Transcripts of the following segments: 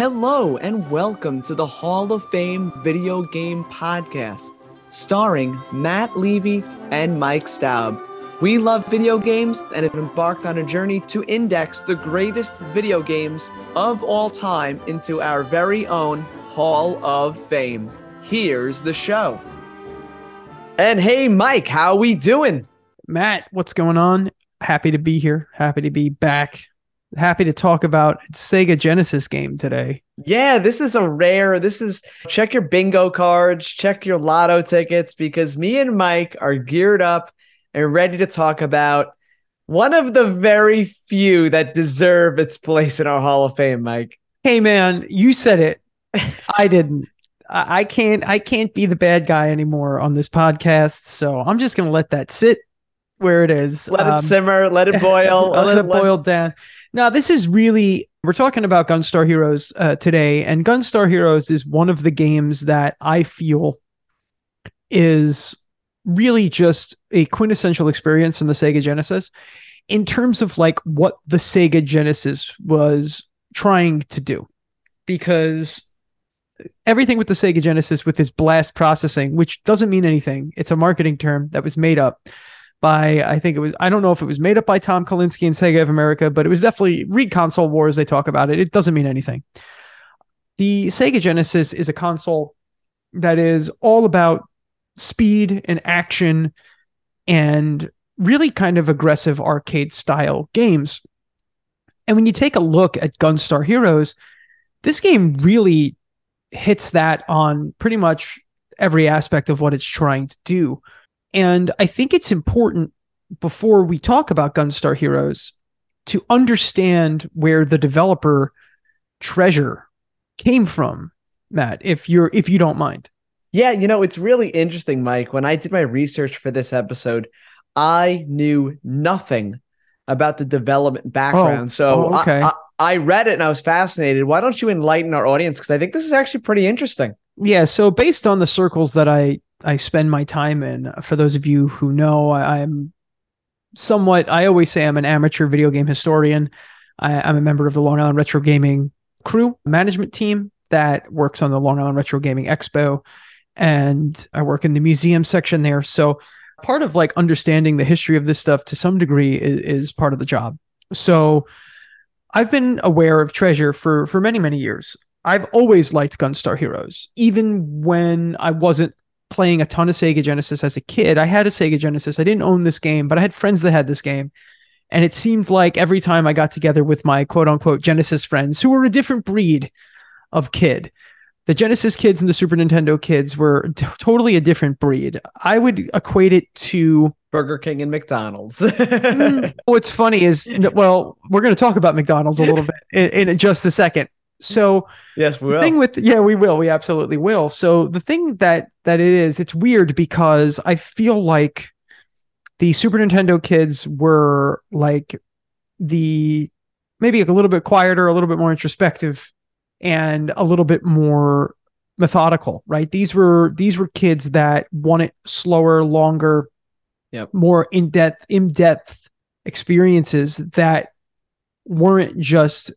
Hello, and welcome to the Hall of Fame Video Game Podcast, starring Matt Levy and Mike Staub. We love video games and have embarked on a journey to index the greatest video games of all time into our very own Hall of Fame. Here's the show. And hey, Mike, how we doing? Matt, what's going on? Happy to be here. Happy to be back happy to talk about Sega Genesis game today. Yeah, this is a rare. This is check your bingo cards, check your lotto tickets because me and Mike are geared up and ready to talk about one of the very few that deserve its place in our Hall of Fame, Mike. Hey man, you said it. I didn't. I can't I can't be the bad guy anymore on this podcast, so I'm just going to let that sit where it is. Let um, it simmer, let it boil, let, let it boil down. Now, this is really, we're talking about Gunstar Heroes uh, today, and Gunstar Heroes is one of the games that I feel is really just a quintessential experience in the Sega Genesis in terms of like what the Sega Genesis was trying to do. Because everything with the Sega Genesis with this blast processing, which doesn't mean anything, it's a marketing term that was made up by I think it was I don't know if it was made up by Tom Kalinske and Sega of America, but it was definitely read console wars. They talk about it. It doesn't mean anything. The Sega Genesis is a console that is all about speed and action and really kind of aggressive arcade style games. And when you take a look at Gunstar Heroes, this game really hits that on pretty much every aspect of what it's trying to do. And I think it's important before we talk about Gunstar Heroes to understand where the developer treasure came from, Matt, if you're if you don't mind. Yeah, you know, it's really interesting, Mike. When I did my research for this episode, I knew nothing about the development background. Oh, so oh, okay. I, I, I read it and I was fascinated. Why don't you enlighten our audience? Because I think this is actually pretty interesting. Yeah. So based on the circles that I I spend my time in. For those of you who know, I, am somewhat. I always say I'm an amateur video game historian. I, I'm a member of the Long Island Retro Gaming crew management team that works on the Long Island Retro Gaming Expo, and I work in the museum section there. So part of like understanding the history of this stuff to some degree is, is part of the job. So I've been aware of Treasure for for many many years. I've always liked Gunstar Heroes, even when I wasn't playing a ton of Sega Genesis as a kid. I had a Sega Genesis. I didn't own this game, but I had friends that had this game. And it seemed like every time I got together with my quote unquote Genesis friends who were a different breed of kid, the Genesis kids and the Super Nintendo kids were t- totally a different breed. I would equate it to Burger King and McDonald's. Mm, what's funny is, well, we're going to talk about McDonald's a little bit in, in just a second. So yes, we will. Thing with yeah, we will. We absolutely will. So the thing that that it is, it's weird because I feel like the Super Nintendo kids were like the maybe a little bit quieter, a little bit more introspective, and a little bit more methodical. Right? These were these were kids that wanted slower, longer, yep. more in depth, in depth experiences that weren't just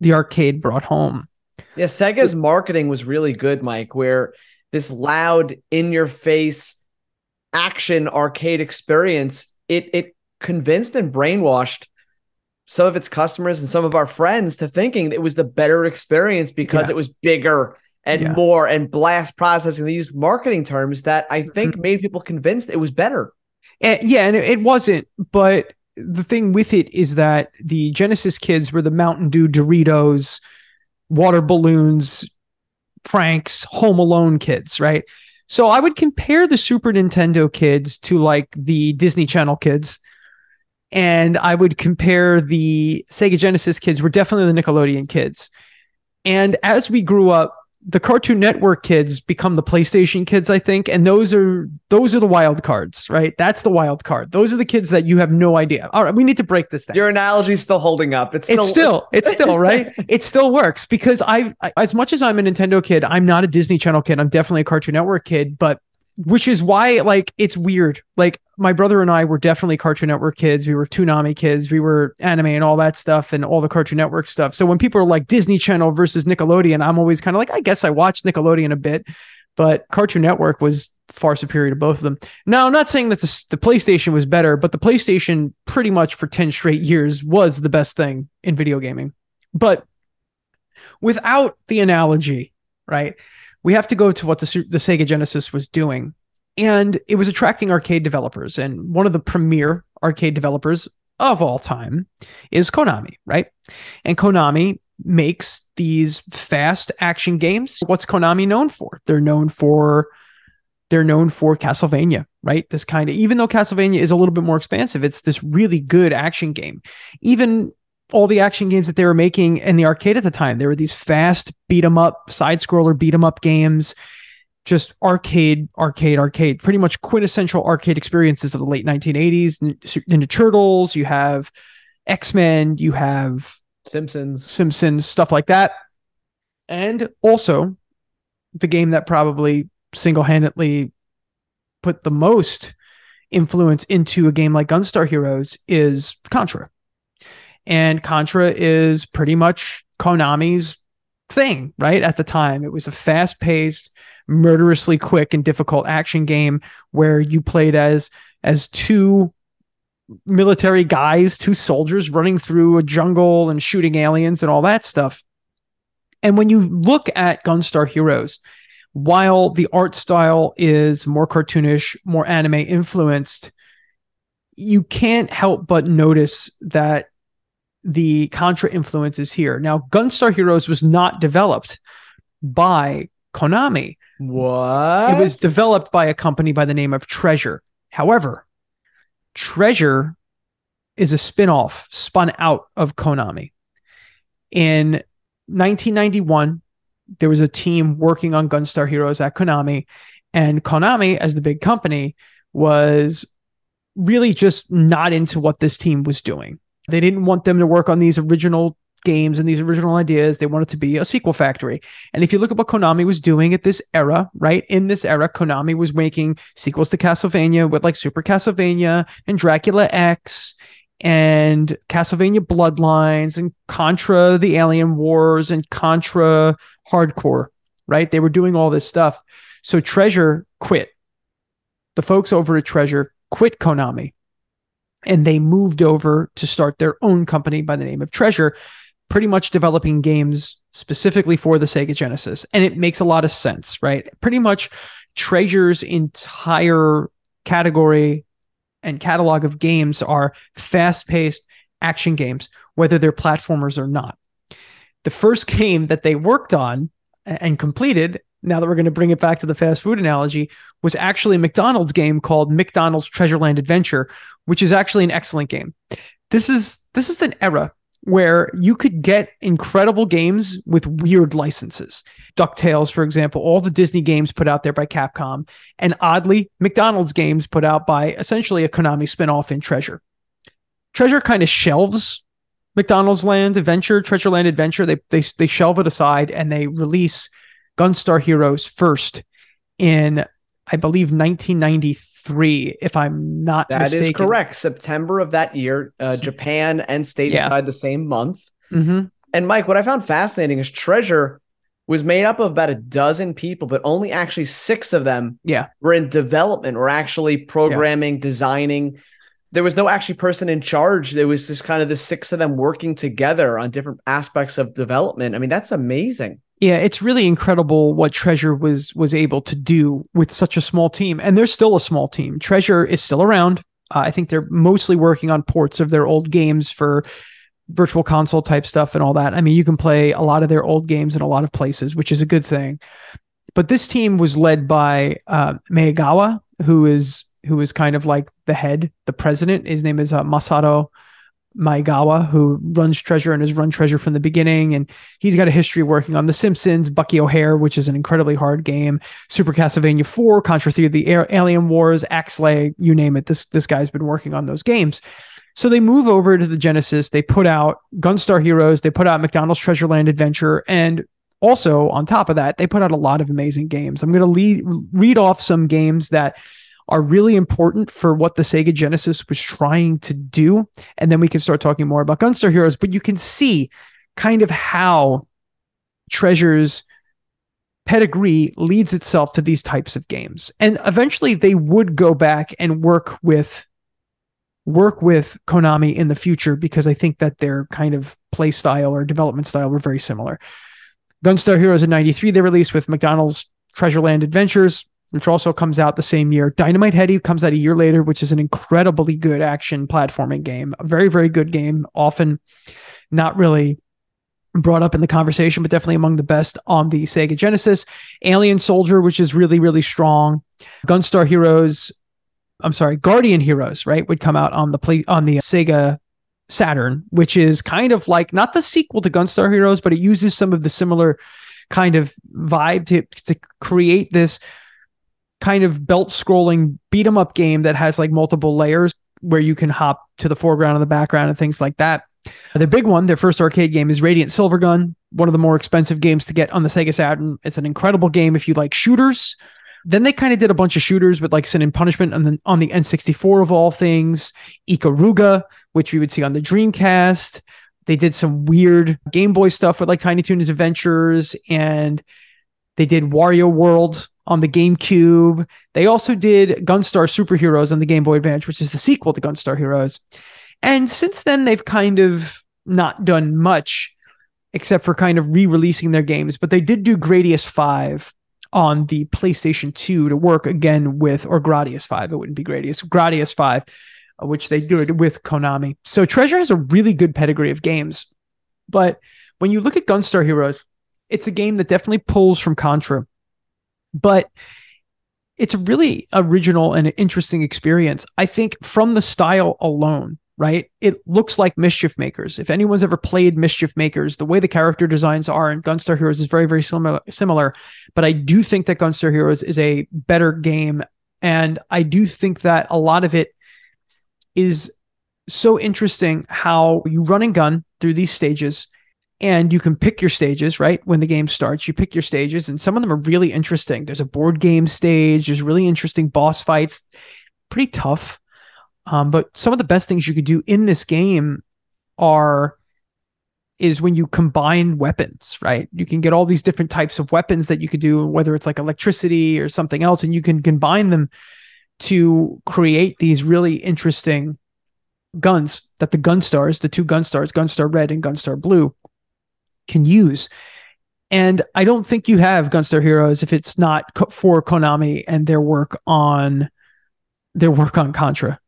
the arcade brought home. Yeah, Sega's marketing was really good, Mike, where this loud, in your face action arcade experience, it it convinced and brainwashed some of its customers and some of our friends to thinking it was the better experience because yeah. it was bigger and yeah. more and blast processing. They used marketing terms that I think mm-hmm. made people convinced it was better. And, yeah, and it wasn't, but the thing with it is that the Genesis kids were the Mountain Dew, Doritos, water balloons, Franks, Home Alone kids, right? So I would compare the Super Nintendo kids to like the Disney Channel kids. And I would compare the Sega Genesis kids were definitely the Nickelodeon kids. And as we grew up, the Cartoon Network kids become the PlayStation kids, I think, and those are those are the wild cards, right? That's the wild card. Those are the kids that you have no idea. All right, we need to break this down. Your analogy's still holding up. It's still, it's still, it's still right. it still works because I, as much as I'm a Nintendo kid, I'm not a Disney Channel kid. I'm definitely a Cartoon Network kid, but which is why like it's weird. Like my brother and I were definitely Cartoon Network kids. We were Toonami kids. We were anime and all that stuff and all the Cartoon Network stuff. So when people are like Disney Channel versus Nickelodeon, I'm always kind of like, I guess I watched Nickelodeon a bit, but Cartoon Network was far superior to both of them. Now, I'm not saying that the, the PlayStation was better, but the PlayStation pretty much for 10 straight years was the best thing in video gaming. But without the analogy, right? We have to go to what the, the Sega Genesis was doing and it was attracting arcade developers. And one of the premier arcade developers of all time is Konami, right? And Konami makes these fast action games. What's Konami known for? They're known for they're known for Castlevania, right? This kind of even though Castlevania is a little bit more expansive, it's this really good action game. Even all the action games that they were making in the arcade at the time, there were these fast beat 'em up, side scroller beat 'em up games just arcade, arcade, arcade, pretty much quintessential arcade experiences of the late 1980s. Ninja Turtles, you have X Men, you have Simpsons, Simpsons, stuff like that. And also, the game that probably single handedly put the most influence into a game like Gunstar Heroes is Contra. And Contra is pretty much Konami's thing, right? At the time, it was a fast paced, murderously quick and difficult action game where you played as as two military guys, two soldiers running through a jungle and shooting aliens and all that stuff. And when you look at Gunstar Heroes, while the art style is more cartoonish, more anime influenced, you can't help but notice that the Contra influence is here. Now, Gunstar Heroes was not developed by Konami. What? It was developed by a company by the name of Treasure. However, Treasure is a spin-off spun out of Konami. In 1991, there was a team working on Gunstar Heroes at Konami, and Konami, as the big company, was really just not into what this team was doing. They didn't want them to work on these original games and these original ideas. They wanted to be a sequel factory. And if you look at what Konami was doing at this era, right? In this era, Konami was making sequels to Castlevania with like Super Castlevania and Dracula X and Castlevania Bloodlines and Contra the Alien Wars and Contra Hardcore, right? They were doing all this stuff. So Treasure quit. The folks over at Treasure quit Konami and they moved over to start their own company by the name of Treasure pretty much developing games specifically for the Sega Genesis. And it makes a lot of sense, right? Pretty much Treasure's entire category and catalog of games are fast paced action games, whether they're platformers or not. The first game that they worked on and completed, now that we're going to bring it back to the fast food analogy, was actually a McDonald's game called McDonald's Treasureland Adventure, which is actually an excellent game. This is this is an era where you could get incredible games with weird licenses. DuckTales, for example, all the Disney games put out there by Capcom, and oddly, McDonald's games put out by essentially a Konami spinoff in Treasure. Treasure kind of shelves McDonald's Land Adventure, Treasure Land Adventure. They, they, they shelve it aside and they release Gunstar Heroes first in, I believe, 1993 if I'm not That mistaken. is correct. September of that year, uh, Japan and stateside Yeah. the same month. Mm-hmm. And Mike, what I found fascinating is Treasure was made up of about a dozen people, but only actually six of them Yeah. were in development, were actually programming, designing. There was no actually person in charge. There was just kind of the six of them working together on different aspects of development. I mean, that's amazing. Yeah, it's really incredible what Treasure was was able to do with such a small team, and they're still a small team. Treasure is still around. Uh, I think they're mostly working on ports of their old games for virtual console type stuff and all that. I mean, you can play a lot of their old games in a lot of places, which is a good thing. But this team was led by uh, who is who is kind of like the head, the president. His name is uh, Masato Maegawa, who runs Treasure and has run Treasure from the beginning. And he's got a history working on The Simpsons, Bucky O'Hare, which is an incredibly hard game, Super Castlevania 4, Contra 3, The A- Alien Wars, Axlay, you name it. This, this guy's been working on those games. So they move over to the Genesis. They put out Gunstar Heroes. They put out McDonald's Treasure Land Adventure. And also, on top of that, they put out a lot of amazing games. I'm going to read off some games that are really important for what the Sega Genesis was trying to do. And then we can start talking more about Gunstar Heroes, but you can see kind of how Treasure's pedigree leads itself to these types of games. And eventually they would go back and work with work with Konami in the future because I think that their kind of play style or development style were very similar. Gunstar Heroes in 93 they released with McDonald's Treasureland Adventures, which also comes out the same year. Dynamite Headdy comes out a year later, which is an incredibly good action platforming game. A very, very good game, often not really brought up in the conversation, but definitely among the best on the Sega Genesis. Alien Soldier, which is really, really strong. Gunstar Heroes, I'm sorry, Guardian Heroes, right, would come out on the play on the Sega Saturn, which is kind of like not the sequel to Gunstar Heroes, but it uses some of the similar kind of vibe to, to create this kind of belt scrolling beat 'em up game that has like multiple layers where you can hop to the foreground and the background and things like that. The big one, their first arcade game is Radiant Silvergun, one of the more expensive games to get on the Sega Saturn. It's an incredible game if you like shooters. Then they kind of did a bunch of shooters with like Sin and Punishment and then on the N64 of all things, Ikaruga, which we would see on the Dreamcast. They did some weird Game Boy stuff with like Tiny Toons Adventures and they did Wario World on the GameCube. They also did Gunstar Superheroes on the Game Boy Advance, which is the sequel to Gunstar Heroes. And since then, they've kind of not done much except for kind of re-releasing their games. But they did do Gradius 5 on the PlayStation 2 to work again with, or Gradius 5, it wouldn't be Gradius, Gradius 5, uh, which they did with Konami. So Treasure has a really good pedigree of games. But when you look at Gunstar Heroes, it's a game that definitely pulls from Contra. But it's a really original and interesting experience. I think from the style alone, right? It looks like Mischief Makers. If anyone's ever played Mischief Makers, the way the character designs are in Gunstar Heroes is very, very similar. Similar, but I do think that Gunstar Heroes is a better game, and I do think that a lot of it is so interesting how you run and gun through these stages. And you can pick your stages, right? When the game starts, you pick your stages, and some of them are really interesting. There's a board game stage, there's really interesting boss fights, pretty tough um, but some of the best things you could do in this game are is when you combine weapons, right? You can get all these different types of weapons that you could do, whether it's like electricity or something else, and you can combine them to create these really interesting guns that the gun stars the two Gunstars, Gunstar Red and Gunstar Blue, can use. And I don't think you have Gunstar Heroes if it's not for Konami and their work on their work on Contra.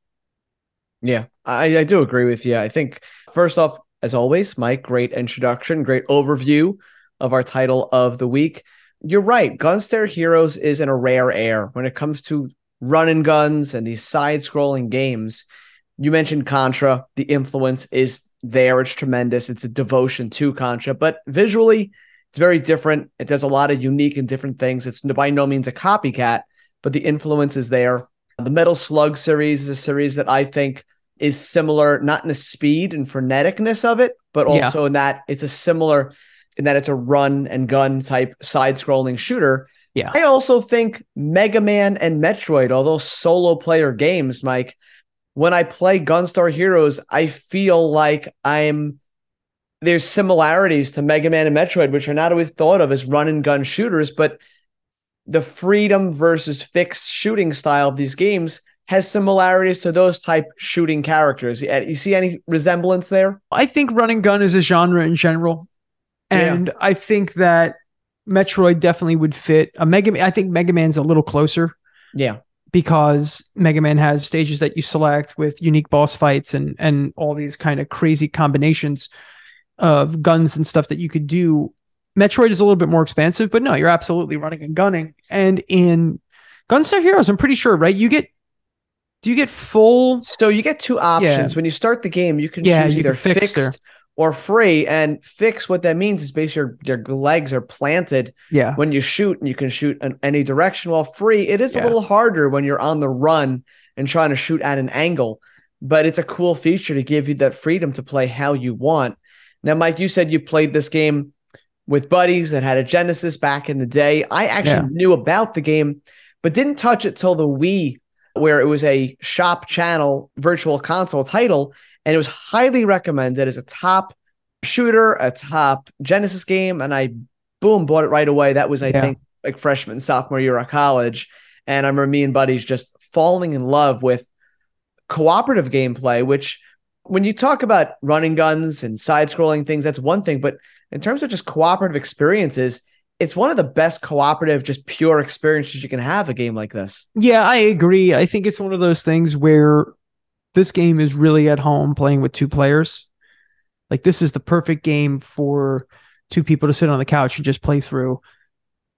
Yeah, I, I do agree with you. I think first off, as always, Mike, great introduction, great overview of our title of the week. You're right. Gunstar Heroes is in a rare air when it comes to run and guns and these side scrolling games. You mentioned Contra. The influence is there. It's tremendous. It's a devotion to Contra, but visually, it's very different. It does a lot of unique and different things. It's by no means a copycat, but the influence is there. The Metal Slug series is a series that I think is similar, not in the speed and freneticness of it, but also yeah. in that it's a similar in that it's a run and gun type side scrolling shooter. Yeah. I also think Mega Man and Metroid, although solo player games, Mike, when I play Gunstar Heroes, I feel like I'm there's similarities to Mega Man and Metroid, which are not always thought of as run and gun shooters, but the freedom versus fixed shooting style of these games has similarities to those type shooting characters. Uh, you see any resemblance there? I think running gun is a genre in general. And yeah. I think that Metroid definitely would fit. A Mega I think Mega Man's a little closer. Yeah. Because Mega Man has stages that you select with unique boss fights and and all these kind of crazy combinations of guns and stuff that you could do Metroid is a little bit more expansive, but no, you're absolutely running and gunning. And in Gunstar Heroes, I'm pretty sure, right? You get do you get full? So you get two options. Yeah. When you start the game, you can yeah, choose either fixed, fixed or free. And fix, what that means is basically your, your legs are planted yeah. when you shoot, and you can shoot in any direction. While free, it is yeah. a little harder when you're on the run and trying to shoot at an angle. But it's a cool feature to give you that freedom to play how you want. Now, Mike, you said you played this game with buddies that had a Genesis back in the day. I actually yeah. knew about the game, but didn't touch it till the Wii where it was a shop channel virtual console title, and it was highly recommended as a top shooter, a top Genesis game, and I boom bought it right away. That was I Yeah. think like freshman sophomore year of college, and I remember me and buddies just falling in love with cooperative gameplay, which when you talk about running guns and side scrolling things, that's one thing. But in terms of just cooperative experiences, it's one of the best cooperative, just pure experiences you can have a game like this. Yeah, I agree. I think it's one of those things where this game is really at home playing with two players. Like this is the perfect game for two people to sit on the couch and just play through.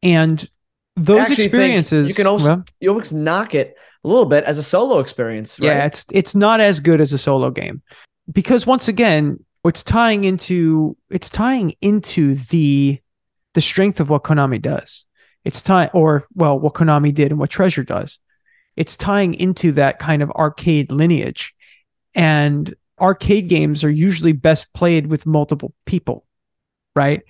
And those experiences you can also well, you almost knock it a little bit as a solo experience. Right? Yeah, it's it's not as good as a solo game. Because once again, it's tying into it's tying into the the strength of what Konami does. It's tying or well, what Konami did and what Treasure does. It's tying into that kind of arcade lineage. And arcade games are usually best played with multiple people, right?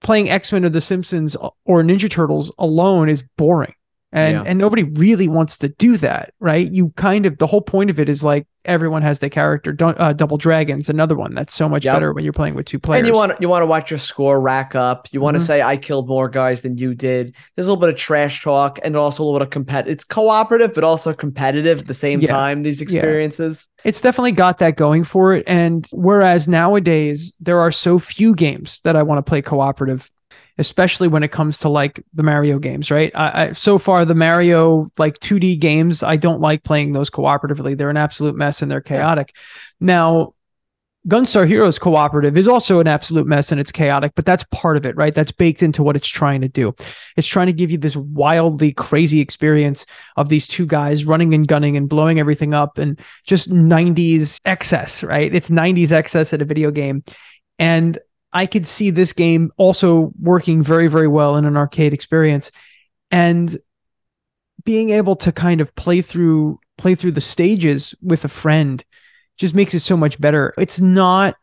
Playing X-Men or The Simpsons or Ninja Turtles alone is boring. And Yeah. and nobody really wants to do that, right? You kind of the whole point of it is like everyone has their character. Uh, Double Dragons, another one that's so much Yep. better when you're playing with two players. And you want you want to watch your score rack up. You want Mhm. to say I killed more guys than you did. There's a little bit of trash talk and also a little bit of competitive. It's cooperative but also competitive at the same Yeah. time. These experiences. it's definitely got that going for it. And whereas nowadays there are so few games that I want to play cooperative, especially when it comes to like the Mario games, right? I, I so far the Mario like 2D games, I don't like playing those cooperatively. They're an absolute mess and they're chaotic. Now, Gunstar Heroes cooperative is also an absolute mess and it's chaotic, but that's part of it, right? That's baked into what it's trying to do. It's trying to give you this wildly crazy experience of these two guys running and gunning and blowing everything up and just 90s excess, right? It's 90s excess at a video game. And I could see this game also working very, very well in an arcade experience. And being able to kind of play through play through the stages with a friend just makes it so much better. It's not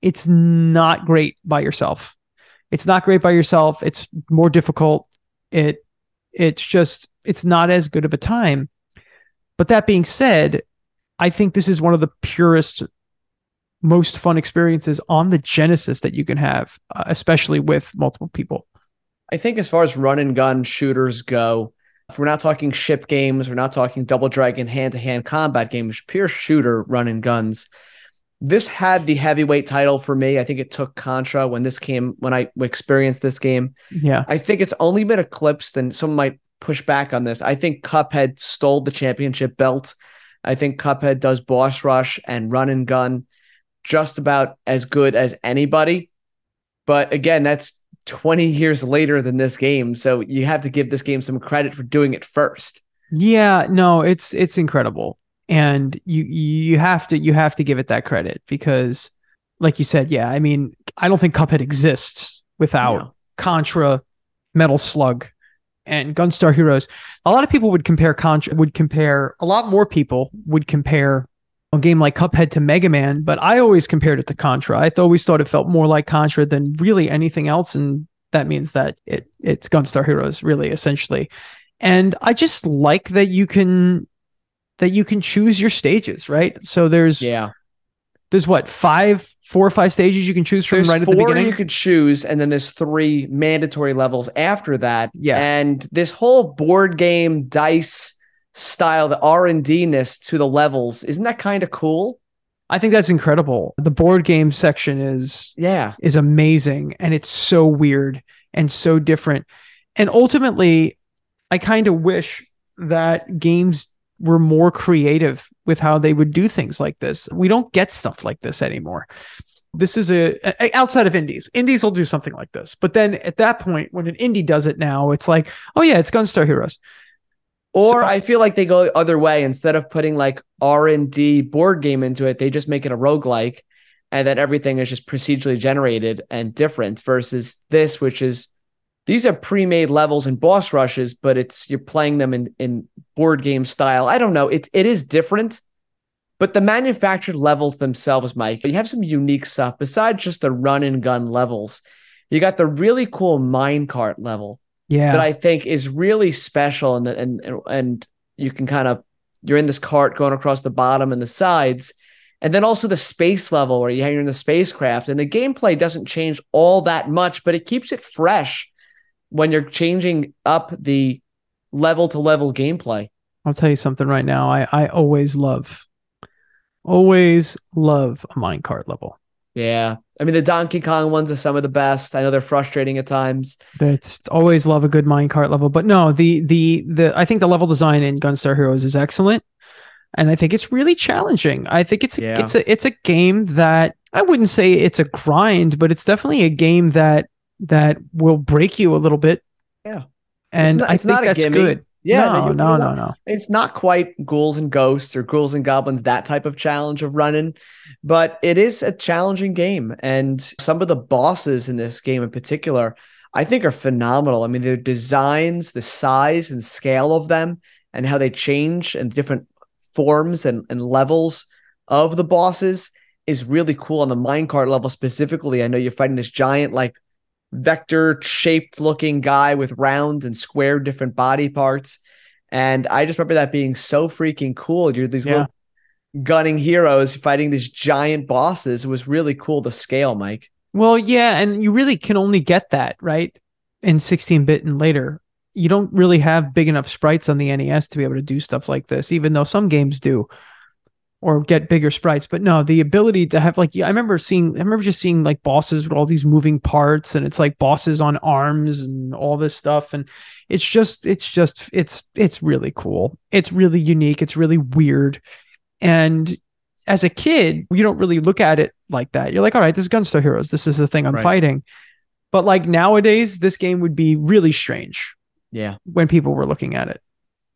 it's not great by yourself. It's not great by yourself. It's more difficult. It it's just it's not as good of a time. But that being said, I think this is one of the purest most fun experiences on the Genesis that you can have, uh, especially with multiple people. I think as far as run and gun shooters go, if we're not talking ship games, we're not talking Double Dragon hand to hand combat games, pure shooter run and guns. This had the heavyweight title for me. I think it took Contra when this came when I experienced this game. Yeah. I think it's only been eclipsed, and some might push back on this. I think Cuphead stole the championship belt. I think Cuphead does boss rush and run and gun just about as good as anybody. But again, that's 20 years later than this game. So you have to give this game some credit for doing it first. Yeah, no, it's it's incredible. And you you have to you have to give it that credit because like you said, yeah, I mean, I don't think Cuphead exists without No. Contra, Metal Slug, and Gunstar Heroes. A lot of people would compare Contra would compare a lot more people would compare a game like Cuphead to Mega Man, but I always compared it to Contra. I always thought it felt more like Contra than really anything else, and that means that it it's Gunstar Heroes, really, essentially. And I just like that you can that you can choose your stages, right? So there's Yeah. there's what five, four or five stages you can choose from There's right at the beginning. you could choose, and then there's three mandatory levels after that. Yeah. And this whole board game dice style, the R and D ness to the levels, isn't that kind of cool? I think that's incredible. The board game section is Yeah. is amazing and it's so weird and so different. And ultimately, I kind of wish that games were more creative with how they would do things like this. We don't get stuff like this anymore. This is a, a- outside of indies. Indies will do something like this. But then at that point when an indie does it now, it's like, "Oh yeah, it's Gunstar Heroes." Or So- I feel like they go the other way. Instead of putting like R and D board game into it, they just make it a roguelike and then everything is just procedurally generated and different versus this, which is these are pre-made levels and boss rushes, but it's you're playing them in, in board game style. I don't know. It it is different, but the manufactured levels themselves, Mike, you have some unique stuff besides just the run and gun levels. You got the really cool minecart level Yeah. that I think is really special and and and you can kind of you're in this cart going across the bottom and the sides. And then also the space level where you're in the spacecraft. And the gameplay doesn't change all that much, but it keeps it fresh when you're changing up the level to level gameplay. I'll tell you something right now. I, I always love, always love a minecart level. Yeah. I mean, the Donkey Kong ones are some of the best. I know they're frustrating at times. It's always love a good minecart level, but no, the the the I think the level design in Gunstar Heroes is excellent, and I think it's really challenging. I think it's a, Yeah. it's a it's a game that I wouldn't say it's a grind, but it's definitely a game that that will break you a little bit. Yeah. and not- I it's think not a that's gimme. good. Yeah. no, no, no, no. It's not quite ghouls and ghosts or ghouls and goblins, that type of challenge of running, but it is a challenging game. And some of the bosses in this game in particular, I think are phenomenal. I mean, their designs, the size and scale of them, and how they change and different forms and, and levels of the bosses is really cool on the minecart level specifically. I know you're fighting this giant, like vector shaped looking guy with round and square different body parts. And I just remember that being so freaking cool. You're these Yeah. little gunning heroes fighting these giant bosses. It was really cool to scale, Mike. Well, yeah, and you really can only get that right in 16-bit and later. You don't really have big enough sprites on the NES to be able to do stuff like this, even though some games do, or get bigger sprites. But no, the ability to have like I remember seeing, I remember just seeing like bosses with all these moving parts, and it's like bosses on arms and all this stuff, and it's just, it's just, it's, it's really cool. It's really unique. It's really weird, and as a kid, you don't really look at it like that. You're like, all right, this is Gunstar Heroes. This is the thing I'm Right. fighting. But like nowadays, this game would be really strange Yeah. when people were looking at it.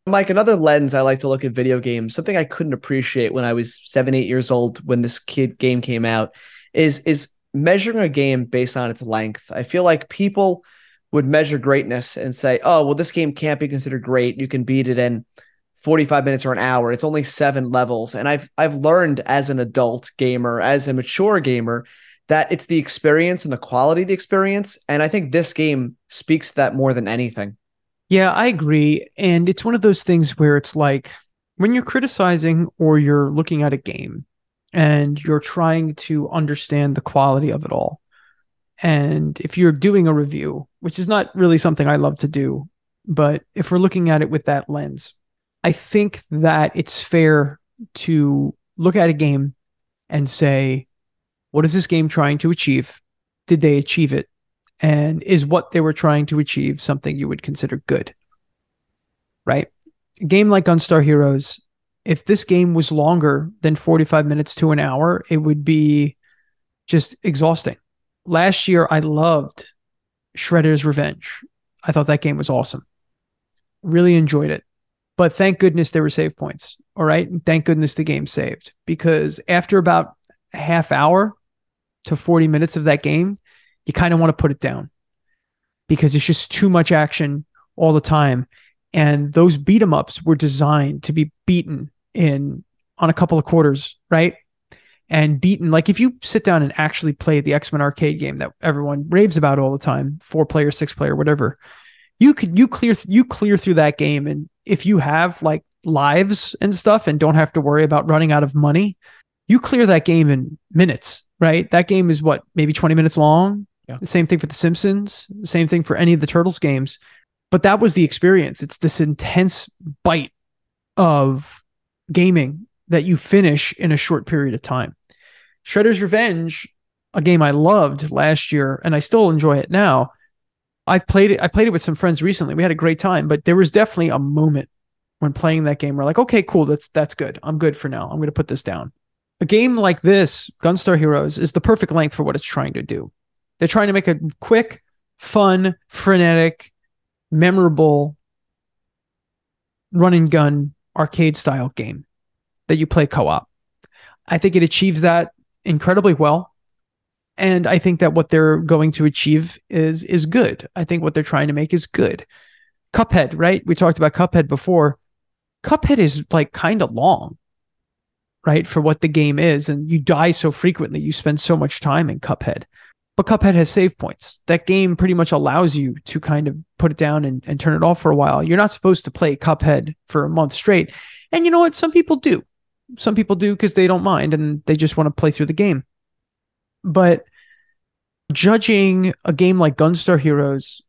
Mike, another lens I like to look at video games, something I couldn't appreciate when I was seven, eight years old when this kid game came out, is is measuring a game based on its length. I feel like people would measure greatness and say, oh, well, this game can't be considered great. You can beat it in 45 minutes or an hour. It's only seven levels. And I've I've learned as an adult gamer, as a mature gamer, that it's the experience and the quality of the experience. And I think this game speaks to that more than anything. Yeah, I agree. And it's one of those things where it's like when you're criticizing or you're looking at a game and you're trying to understand the quality of it all. And if you're doing a review, which is not really something I love to do, but if we're looking at it with that lens, I think that it's fair to look at a game and say, what is this game trying to achieve? Did they achieve it? And is what they were trying to achieve something you would consider good? Right? A game like Gunstar Heroes, if this game was longer than 45 minutes to an hour, it would be just exhausting. Last year, I loved Shredder's Revenge. I thought that game was awesome. Really enjoyed it. But thank goodness there were save points. All right. And thank goodness the game saved because after about a half hour to 40 minutes of that game, you kind of want to put it down because it's just too much action all the time. And those beat 'em ups were designed to be beaten in on a couple of quarters, right? And beaten like if you sit down and actually play the X Men arcade game that everyone raves about all the time, four player, six player, whatever, you could you clear you clear through that game, and if you have like lives and stuff and don't have to worry about running out of money, you clear that game in minutes, right? That game is what maybe twenty minutes long. Yeah. The same thing for The Simpsons. Same thing for any of the Turtles games. But that was the experience. It's this intense bite of gaming that you finish in a short period of time. Shredder's Revenge, a game I loved last year, and I still enjoy it now. I've played it. I played it with some friends recently. We had a great time, but there was definitely a moment when playing that game where like, okay, cool, that's that's good. I'm good for now. I'm going to put this down. A game like this, Gunstar Heroes, is the perfect length for what it's trying to do. They're trying to make a quick, fun, frenetic, memorable run and gun arcade style game that you play co-op. I think it achieves that incredibly well. And I think that what they're going to achieve is is good. I think what they're trying to make is good. Cuphead, right? We talked about Cuphead before. Cuphead is like kind of long, right? For what the game is. And you die so frequently. You spend so much time in Cuphead. But Cuphead has save points. That game pretty much allows you to kind of put it down and, and turn it off for a while. You're not supposed to play Cuphead for a month straight. And you know what? Some people do. Some people do because they don't mind and they just want to play through the game. But judging a game like Gunstar Heroes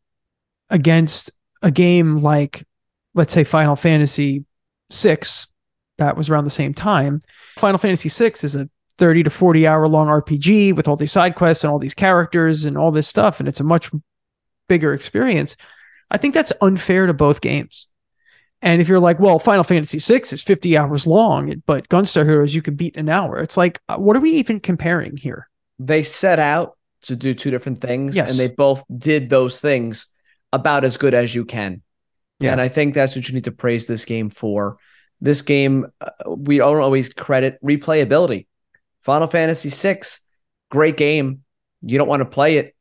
against a game like, let's say, Final Fantasy VI, that was around the same time. Final Fantasy VI is a 30 to 40 hour long RPG with all these side quests and all these characters and all this stuff. And it's a much bigger experience. I think that's unfair to both games. And if you're like, well, Final Fantasy VI is 50 hours long, but Gunstar Heroes you can beat in an hour, it's like, uh, what are we even comparing here? They set out to do two different things, Yes. and they both did those things about as good as you can. Yeah. And I think that's what you need to praise this game for. This game, uh, we don't always credit replayability. Final Fantasy VI, great game. You don't want to play it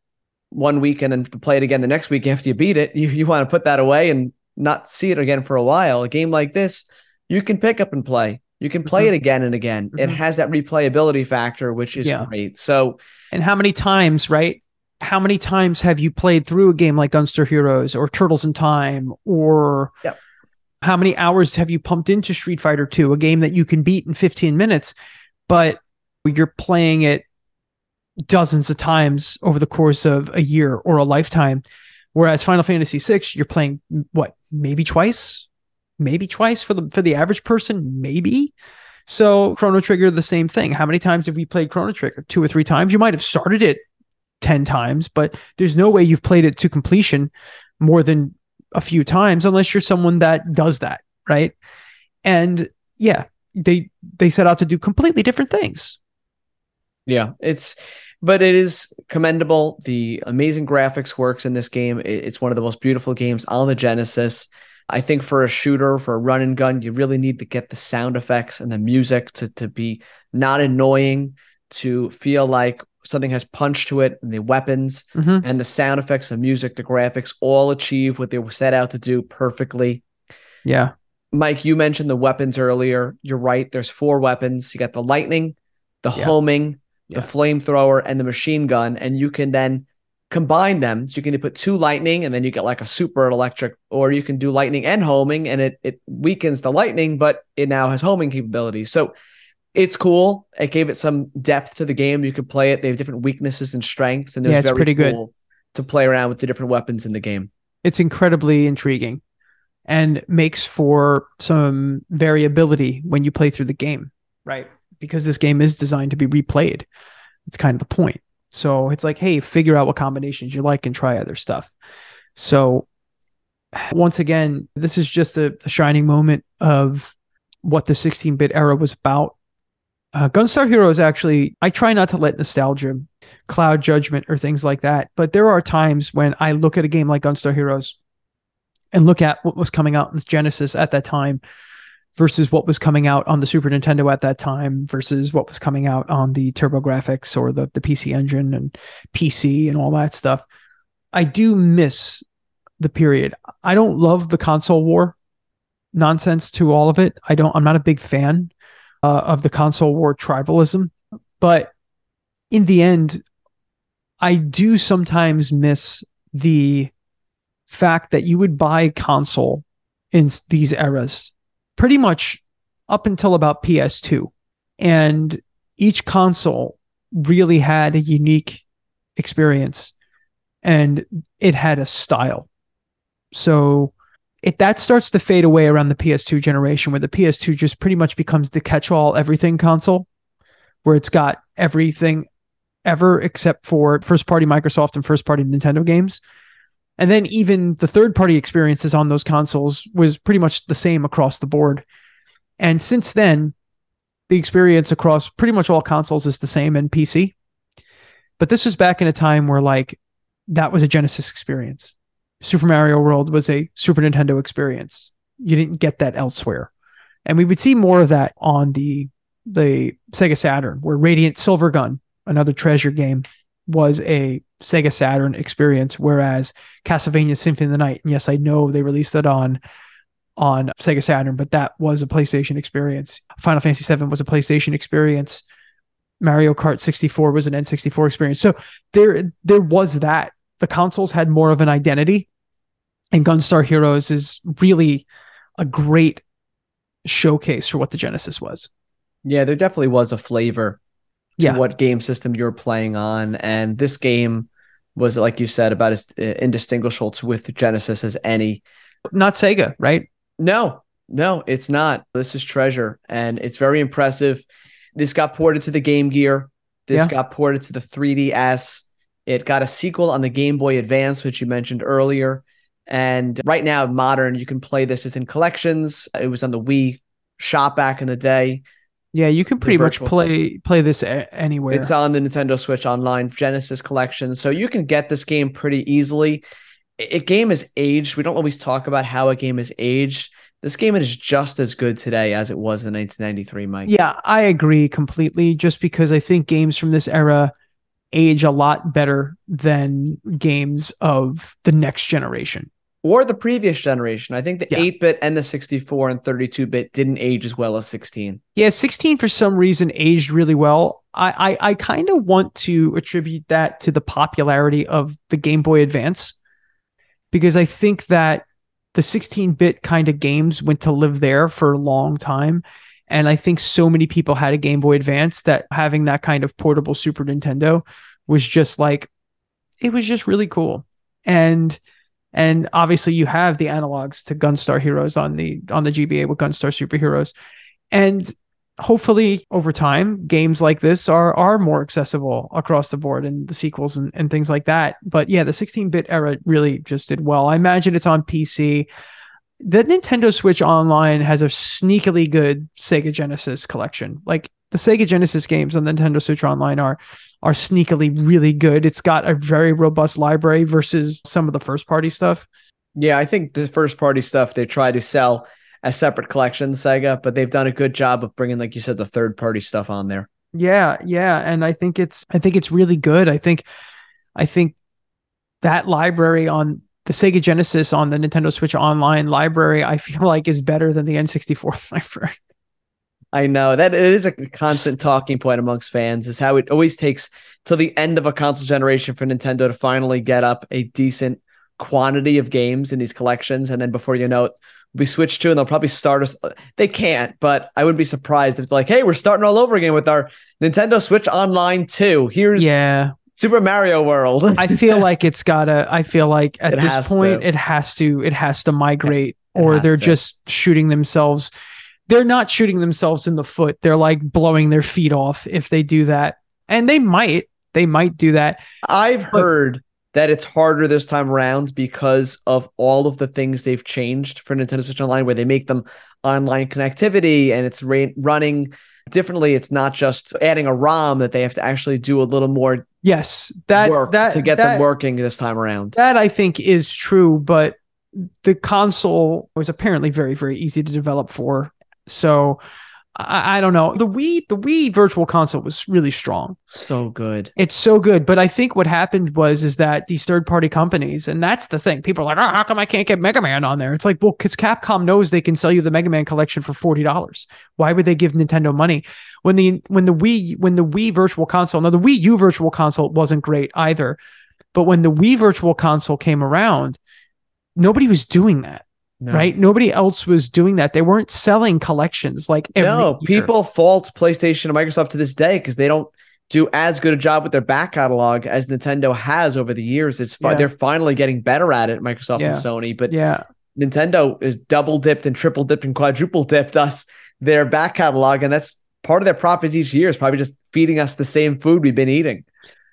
one week and then play it again the next week after you beat it. You, you want to put that away and not see it again for a while. A game like this, you can pick up and play. You can play Mhm. it again and again. It Mhm. has that replayability factor, which is Yeah. great. So, And how many times, right? How many times have you played through a game like Gunstar Heroes or Turtles in Time or Yep. how many hours have you pumped into Street Fighter 2, a game that you can beat in 15 minutes, but you're playing it dozens of times over the course of a year or a lifetime. Whereas Final Fantasy VI, you're playing what, maybe twice? Maybe twice for the for the average person, maybe. So Chrono Trigger, the same thing. How many times have we played Chrono Trigger? Two or three times. You might have started it 10 times, but there's no way you've played it to completion more than a few times unless you're someone that does that, right? And yeah, they they set out to do completely different things. Yeah, it's but it is commendable. The amazing graphics works in this game. It's one of the most beautiful games on the Genesis. I think for a shooter, for a run and gun, you really need to get the sound effects and the music to to be not annoying, to feel like something has punch to it, and the weapons Mhm. and the sound effects, the music, the graphics all achieve what they were set out to do perfectly. Yeah. Mike, you mentioned the weapons earlier. You're right. There's four weapons. You got the lightning, the Yeah. homing, the flamethrower, and the machine gun, and you can then combine them. So you can put two lightning, and then you get like a super electric, or you can do lightning and homing, and it it weakens the lightning, but it now has homing capabilities. So it's cool. It gave it some depth to the game. You could play it. They have different weaknesses and strengths, and it Yeah, it's very pretty good. cool to play around with the different weapons in the game. It's incredibly intriguing and makes for some variability when you play through the game, right? Because this game is designed to be replayed. It's kind of the point. So it's like, hey, figure out what combinations you like and try other stuff. So once again, this is just a, a shining moment of what the 16-bit era was about. Uh, Gunstar Heroes actually, I try not to let nostalgia cloud judgment or things like that, but there are times when I look at a game like Gunstar Heroes and look at what was coming out in Genesis at that time versus what was coming out on the Super Nintendo at that time versus what was coming out on the TurboGrafx or the, the PC Engine and PC and all that stuff. I do miss the period. I don't love the console war nonsense to all of it. I don't. I'm not a big fan uh, of the console war tribalism, but in the end, I do sometimes miss the fact that you would buy console in these eras pretty much up until about PS2. And each console really had a unique experience and it had a style. So if that starts to fade away around the PS2 generation, where the PS2 just pretty much becomes the catch all everything console, where it's got everything ever except for first party Microsoft and first party Nintendo games. And then even the third party experiences on those consoles was pretty much the same across the board. And since then, the experience across pretty much all consoles is the same in PC. But this was back in a time where like that was a Genesis experience. Super Mario World was a Super Nintendo experience. You didn't get that elsewhere. And we would see more of that on the the Sega Saturn, where Radiant Silver Gun, another treasure game, was a Sega Saturn experience, whereas Castlevania Symphony of the Night, and yes, I know they released it on on Sega Saturn, but that was a PlayStation experience. Final Fantasy VII was a PlayStation experience. Mario Kart 64 was an N64 experience. So there there was that. The consoles had more of an identity. And Gunstar Heroes is really a great showcase for what the Genesis was. Yeah, there definitely was a flavor to Yeah. what game system you're playing on, and this game was, like you said, about as indistinguishable to with Genesis as any. Not Sega, right? No, no, it's not. This is Treasure, and it's very impressive. This got ported to the Game Gear. This Yeah. got ported to the 3DS. It got a sequel on the Game Boy Advance, which you mentioned earlier. And right now, modern, you can play this It's in collections. It was on the Wii shop back in the day. Yeah, you can pretty much play play this a- anywhere. It's on the Nintendo Switch Online Genesis collection, so you can get this game pretty easily. A game is aged. We don't always talk about how a game is aged. This game is just as good today as it was in 1993, Mike. Yeah, I agree completely. Just because I think games from this era age a lot better than games of the next generation. Or the previous generation. I think the Yeah. 8-bit and the 64 and 32-bit didn't age as well as 16. Yeah, 16 for some reason aged really well. I I, I kind of want to attribute that to the popularity of the Game Boy Advance because I think that the 16-bit kind of games went to live there for a long time. And I think so many people had a Game Boy Advance that having that kind of portable Super Nintendo was just like it was just really cool. And and obviously you have the analogs to Gunstar Heroes on the on the GBA with Gunstar Superheroes. And hopefully over time games like this are are more accessible across the board and the sequels and, and things like that. But yeah, the 16-bit era really just did well. I imagine it's on PC. The Nintendo Switch Online has a sneakily good Sega Genesis collection. Like the Sega Genesis games on Nintendo Switch Online are are sneakily really good. It's got a very robust library versus some of the first party stuff. Yeah, I think the first party stuff they try to sell as separate collections, Sega, but they've done a good job of bringing, like you said, the third party stuff on there. Yeah, yeah, and I think it's I think it's really good. I think I think that library on the Sega Genesis on the Nintendo Switch Online library, I feel like is better than the N64 library. I know that it is a constant talking point amongst fans is how it always takes till the end of a console generation for Nintendo to finally get up a decent quantity of games in these collections. And then before you know it, we switch to and they'll probably start us. They can't, but I wouldn't be surprised if like, hey, we're starting all over again with our Nintendo Switch Online 2. Here's Yeah, Super Mario World. I feel like it's gotta. I feel like at It this point to. it has to. It has to migrate, It or they're to. just shooting themselves. They're not shooting themselves in the foot. They're like blowing their feet off if they do that, and they might. They might do that. I've But- heard that it's harder this time around because of all of the things they've changed for Nintendo Switch Online, where they make them online connectivity and it's ra- running differently. It's not just adding a ROM that they have to actually do a little more Yes, that work that to get that, them working this time around. That I think is true, but the console was apparently very, very easy to develop for. So I, I don't know. The Wii, the Wii Virtual Console was really strong. So good. It's so good, but I think what happened was is that these third-party companies, and that's the thing. People are like, oh, how come I can't get Mega Man on there? It's like, well, because Capcom knows they can sell you the Mega Man collection for forty dollars. Why would they give Nintendo money when the when the Wii when the Wii Virtual Console? Now the Wii U Virtual Console wasn't great either, but when the Wii Virtual Console came around, nobody was doing that. No. Right? Nobody else was doing that. They weren't selling collections like every no, year. people fault PlayStation and Microsoft to this day because they don't do as good a job with their back catalog as Nintendo has over the years. It's fi- Yeah. they're finally getting better at it, Microsoft Yeah. and Sony. But Yeah, Nintendo is double dipped and triple dipped and quadruple dipped us their back catalog, and that's part of their profits each year is probably just feeding us the same food we've been eating.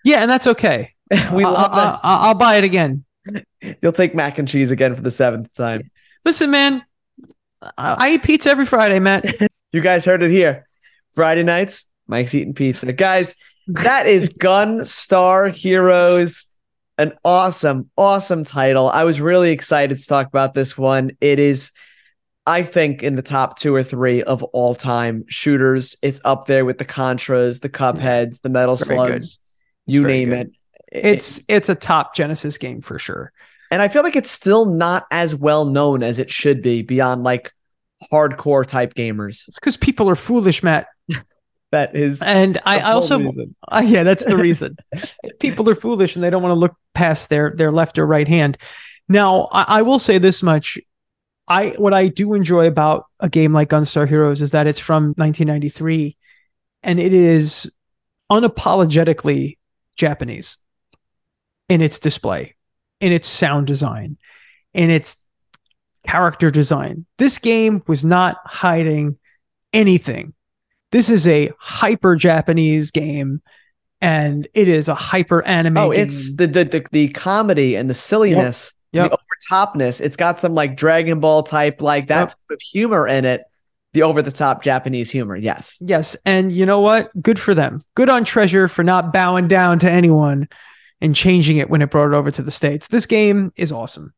yeah, and that's okay. we I- love that. I, I'll buy it again. You'll take mac and cheese again for the seventh time. Listen, man, I, I eat pizza every Friday, Matt. You guys heard it here. Friday nights, Mike's eating pizza. Guys, that is Gunstar Heroes. An awesome, awesome title. I was really excited to talk about this one. It is, I think, in the top two or three of all time shooters. It's up there with the Contras, the Cupheads, the Metal. Slugs, you name good. it. It's it's a top Genesis game for sure. And I feel like it's still not as well known as it should be beyond like hardcore type gamers. It's because people are foolish, Matt. That is And I, I also. Uh, yeah, that's the reason. People are foolish and they don't want to look past their their left or right hand. Now, I, I will say this much: I what I do enjoy about a game like Gunstar Heroes is that it's from 1993 and it is unapologetically Japanese in its display, in its sound design, in its character design. This game was not hiding anything. This is a hyper Japanese game and it is a hyper anime. Oh, game. it's the, the the the comedy and the silliness, Yep. the overtopness. It's got some like Dragon Ball type, like that Yep. type of humor in it. The over the top Japanese humor, yes. Yes, and you know what? Good for them. Good on Treasure for not bowing down to anyone and changing it when it brought it over to the states. This game is awesome.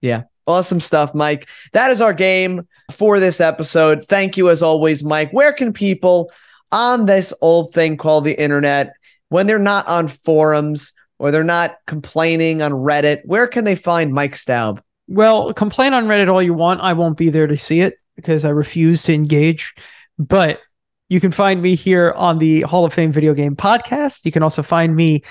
Yeah. Awesome stuff, Mike. That is our game for this episode. Thank you as always, Mike. Where can people on this old thing called the internet, when they're not on forums or they're not complaining on Reddit, where can they find Mike Staub? Well, complain on Reddit all you want. I won't be there to see it because I refuse to engage. But you can find me here on the Hall of Fame Video Game Podcast. You can also find me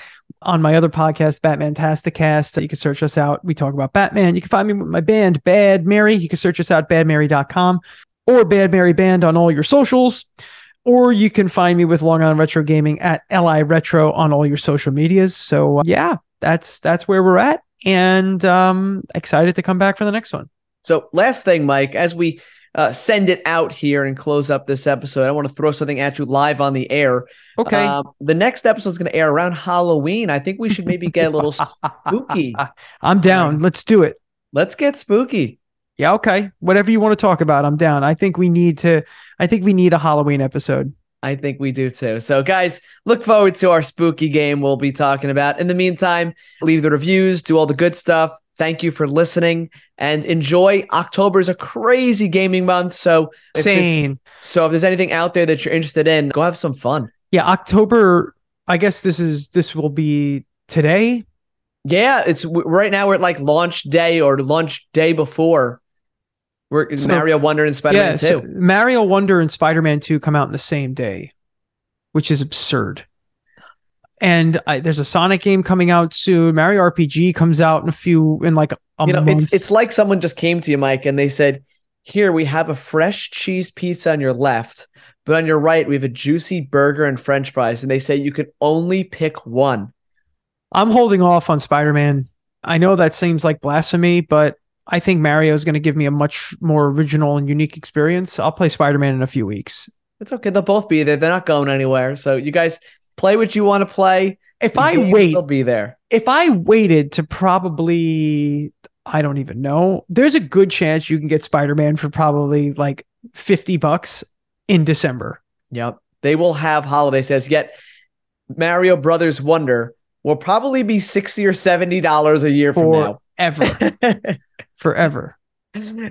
on my other podcast, Batman Tasticast. You can search us out. We talk about Batman. You can find me with my band, Bad Mary. You can search us out, badmary.com or Bad Mary Band on all your socials. Or you can find me with Long Island Retro Gaming at LI Retro on all your social medias. So uh, yeah, that's that's where we're at. And um excited to come back for the next one. So, last thing, Mike, as we uh, send it out here and close up this episode, I want to throw something at you live on the air. Okay. Um, the next episode is going to air around Halloween. I think we should maybe get a little spooky. I'm down. Let's do it. Let's get spooky. Yeah, okay. Whatever you want to talk about, I'm down. I think we need to I think we need a Halloween episode. I think we do too. So, guys, look forward to our spooky game we'll be talking about. In the meantime, leave the reviews, do all the good stuff. Thank you for listening and enjoy. October is a crazy gaming month. So, if Insane. so if there's anything out there that you're interested in, go have some fun. Yeah, October I guess this is this will be today. Yeah, it's right now we're at like launch day or launch day before. We're So- Mario Wonder and Spider Man yeah, so Mario Wonder and Spider-Man 2 come out in the same day, which is absurd. And I, there's a Sonic game coming out soon. Mario RPG comes out in a few in like a you know, month. it's it's like someone just came to you, Mike, and they said, "Here we have a fresh cheese pizza on your left, but on your right we have a juicy burger and French fries." And they say you can only pick one. I'm holding off on Spider Man. I know that seems like blasphemy, but I think Mario is going to give me a much more original and unique experience. I'll play Spider Man in a few weeks. It's okay; they'll both be there. They're not going anywhere. So you guys play what you want to play. If The I wait, will be there. if I waited to probably, I don't even know, there's a good chance you can get Spider Man for probably like 50 bucks in December. Yep, they will have holiday sales. Yet Mario Brothers Wonder will probably be sixty or seventy dollars a year from now. Forever. Forever.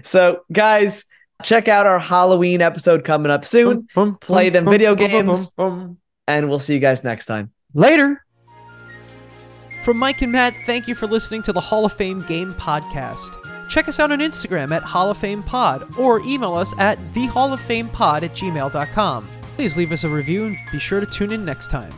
so, guys, check out our Halloween episode coming up soon, play them video boom, boom, games. Boom, boom. and we'll see you guys next time. Later. From Mike and Matt, thank you for listening to the Hall of Fame Game Podcast. Check us out on Instagram at Hall of Fame Pod or email us at thehalloffamepod at gmail.com. Please leave us a review and be sure to tune in next time.